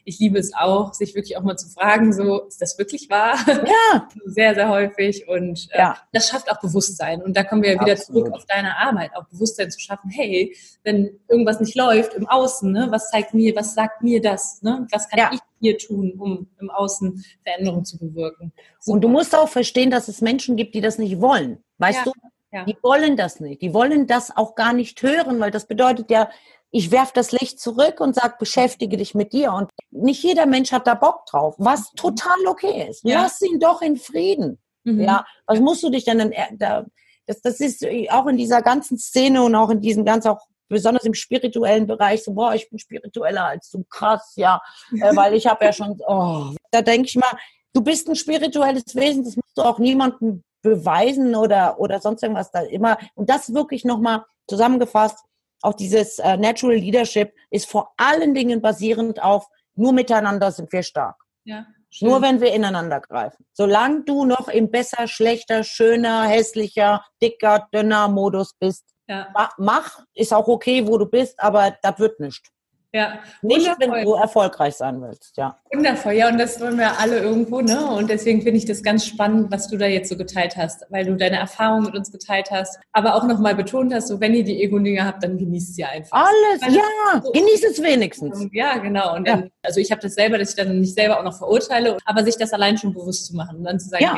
ich liebe es auch, sich wirklich auch mal zu fragen, so, ist das wirklich wahr? Ja. sehr, sehr häufig. Und äh, das schafft auch Bewusstsein. Und da kommen wir ja wieder Absolut. zurück auf deine Arbeit, auch Bewusstsein zu schaffen. Hey, wenn irgendwas nicht läuft im Außen, ne, was zeigt mir, was sagt mir das? Ne? Was kann ich hier tun, um im Außen Veränderungen zu bewirken? Super. Und du musst auch verstehen, dass es Menschen gibt, die das nicht wollen. Weißt ja, du? Ja. Die wollen das nicht. Die wollen das auch gar nicht hören, weil das bedeutet ja, ich werf das Licht zurück und sag, beschäftige dich mit dir. Und nicht jeder Mensch hat da Bock drauf, was mhm. total okay ist. Ja. Lass ihn doch in Frieden. Mhm. Ja, was musst du dich denn da, das, das ist auch in dieser ganzen Szene und auch in diesem ganz auch besonders im spirituellen Bereich so, boah, ich bin spiritueller als du, krass, ja, äh, weil ich habe ja schon, oh, da denke ich mal, du bist ein spirituelles Wesen, das musst du auch niemandem beweisen oder, oder sonst irgendwas da immer. Und das wirklich nochmal zusammengefasst, auch dieses äh, Natural Leadership ist vor allen Dingen basierend auf, nur miteinander sind wir stark. Ja. Schön. Nur wenn wir ineinander greifen. Solange du noch im besser, schlechter, schöner, hässlicher, dicker, dünner Modus bist, ja. mach, ist auch okay, wo du bist, aber das wird nicht. Ja, nicht, wundervoll. wenn du erfolgreich sein willst, ja. Wundervoll, ja, und das wollen wir alle irgendwo, ne? Und deswegen finde ich das ganz spannend, was du da jetzt so geteilt hast, weil du deine Erfahrungen mit uns geteilt hast, aber auch nochmal betont hast, so wenn ihr die Ego-Dinge habt, dann genießt sie einfach. Alles, weil ja, so genießt es wenigstens. Ja, genau. Und dann, ja. also ich habe das selber, dass ich dann nicht selber auch noch verurteile, aber sich das allein schon bewusst zu machen und dann zu sagen, ja.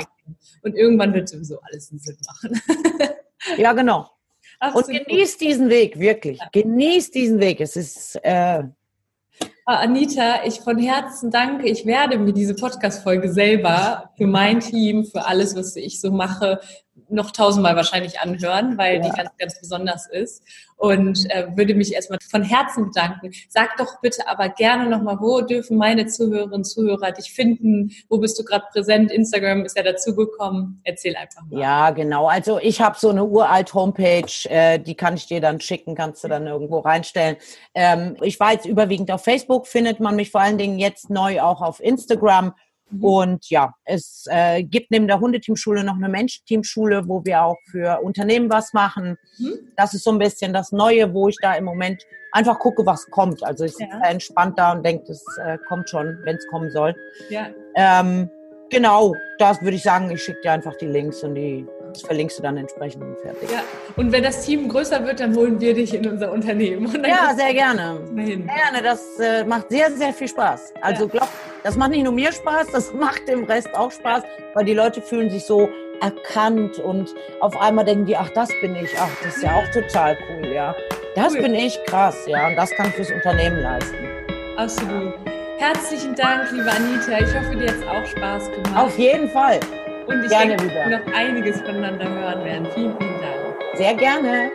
und irgendwann wird sowieso alles einen Sinn machen. ja, genau. Absolut. Und genießt diesen Weg, wirklich. Genießt diesen Weg. Es ist. Äh Anita, ich von Herzen danke. Ich werde mir diese Podcast-Folge selber für mein Team, für alles, was ich so mache, noch tausendmal wahrscheinlich anhören, weil ja. die ganz, ganz besonders ist. Und äh, würde mich erstmal von Herzen bedanken. Sag doch bitte aber gerne nochmal, wo dürfen meine Zuhörerinnen und Zuhörer dich finden? Wo bist du gerade präsent? Instagram ist ja dazugekommen. Erzähl einfach mal. Ja, genau. Also ich habe so eine uralt Homepage, äh, die kann ich dir dann schicken, kannst du dann irgendwo reinstellen. Ähm, ich war jetzt überwiegend auf Facebook, findet man mich vor allen Dingen jetzt neu auch auf Instagram. Mhm. Und ja, es äh, gibt neben der Hundeteamschule noch eine Menschteamschule, wo wir auch für Unternehmen was machen. Mhm. Das ist so ein bisschen das Neue, wo ich da im Moment einfach gucke, was kommt. Also ich ja. bin entspannt da und denke, das äh, kommt schon, wenn es kommen soll. Ja. Ähm, genau, das würde ich sagen, ich schicke dir einfach die Links und die das verlinkst du dann entsprechend und fertig. Ja, und wenn das Team größer wird, dann holen wir dich in unser Unternehmen. ja, sehr gerne. Gerne, das äh, macht sehr, sehr viel Spaß. Also ja. glaub, das macht nicht nur mir Spaß, das macht dem Rest auch Spaß, weil die Leute fühlen sich so erkannt und auf einmal denken die, ach, das bin ich, ach, das ist ja auch total cool, ja. Das cool. bin ich, krass, ja, und das kann ich fürs Unternehmen leisten. Absolut. Herzlichen Dank, liebe Anita. Ich hoffe, dir hat es auch Spaß gemacht. Auf jeden Fall. Und ich gerne denke, wieder. noch einiges voneinander hören werden. Vielen, vielen Dank. Sehr gerne.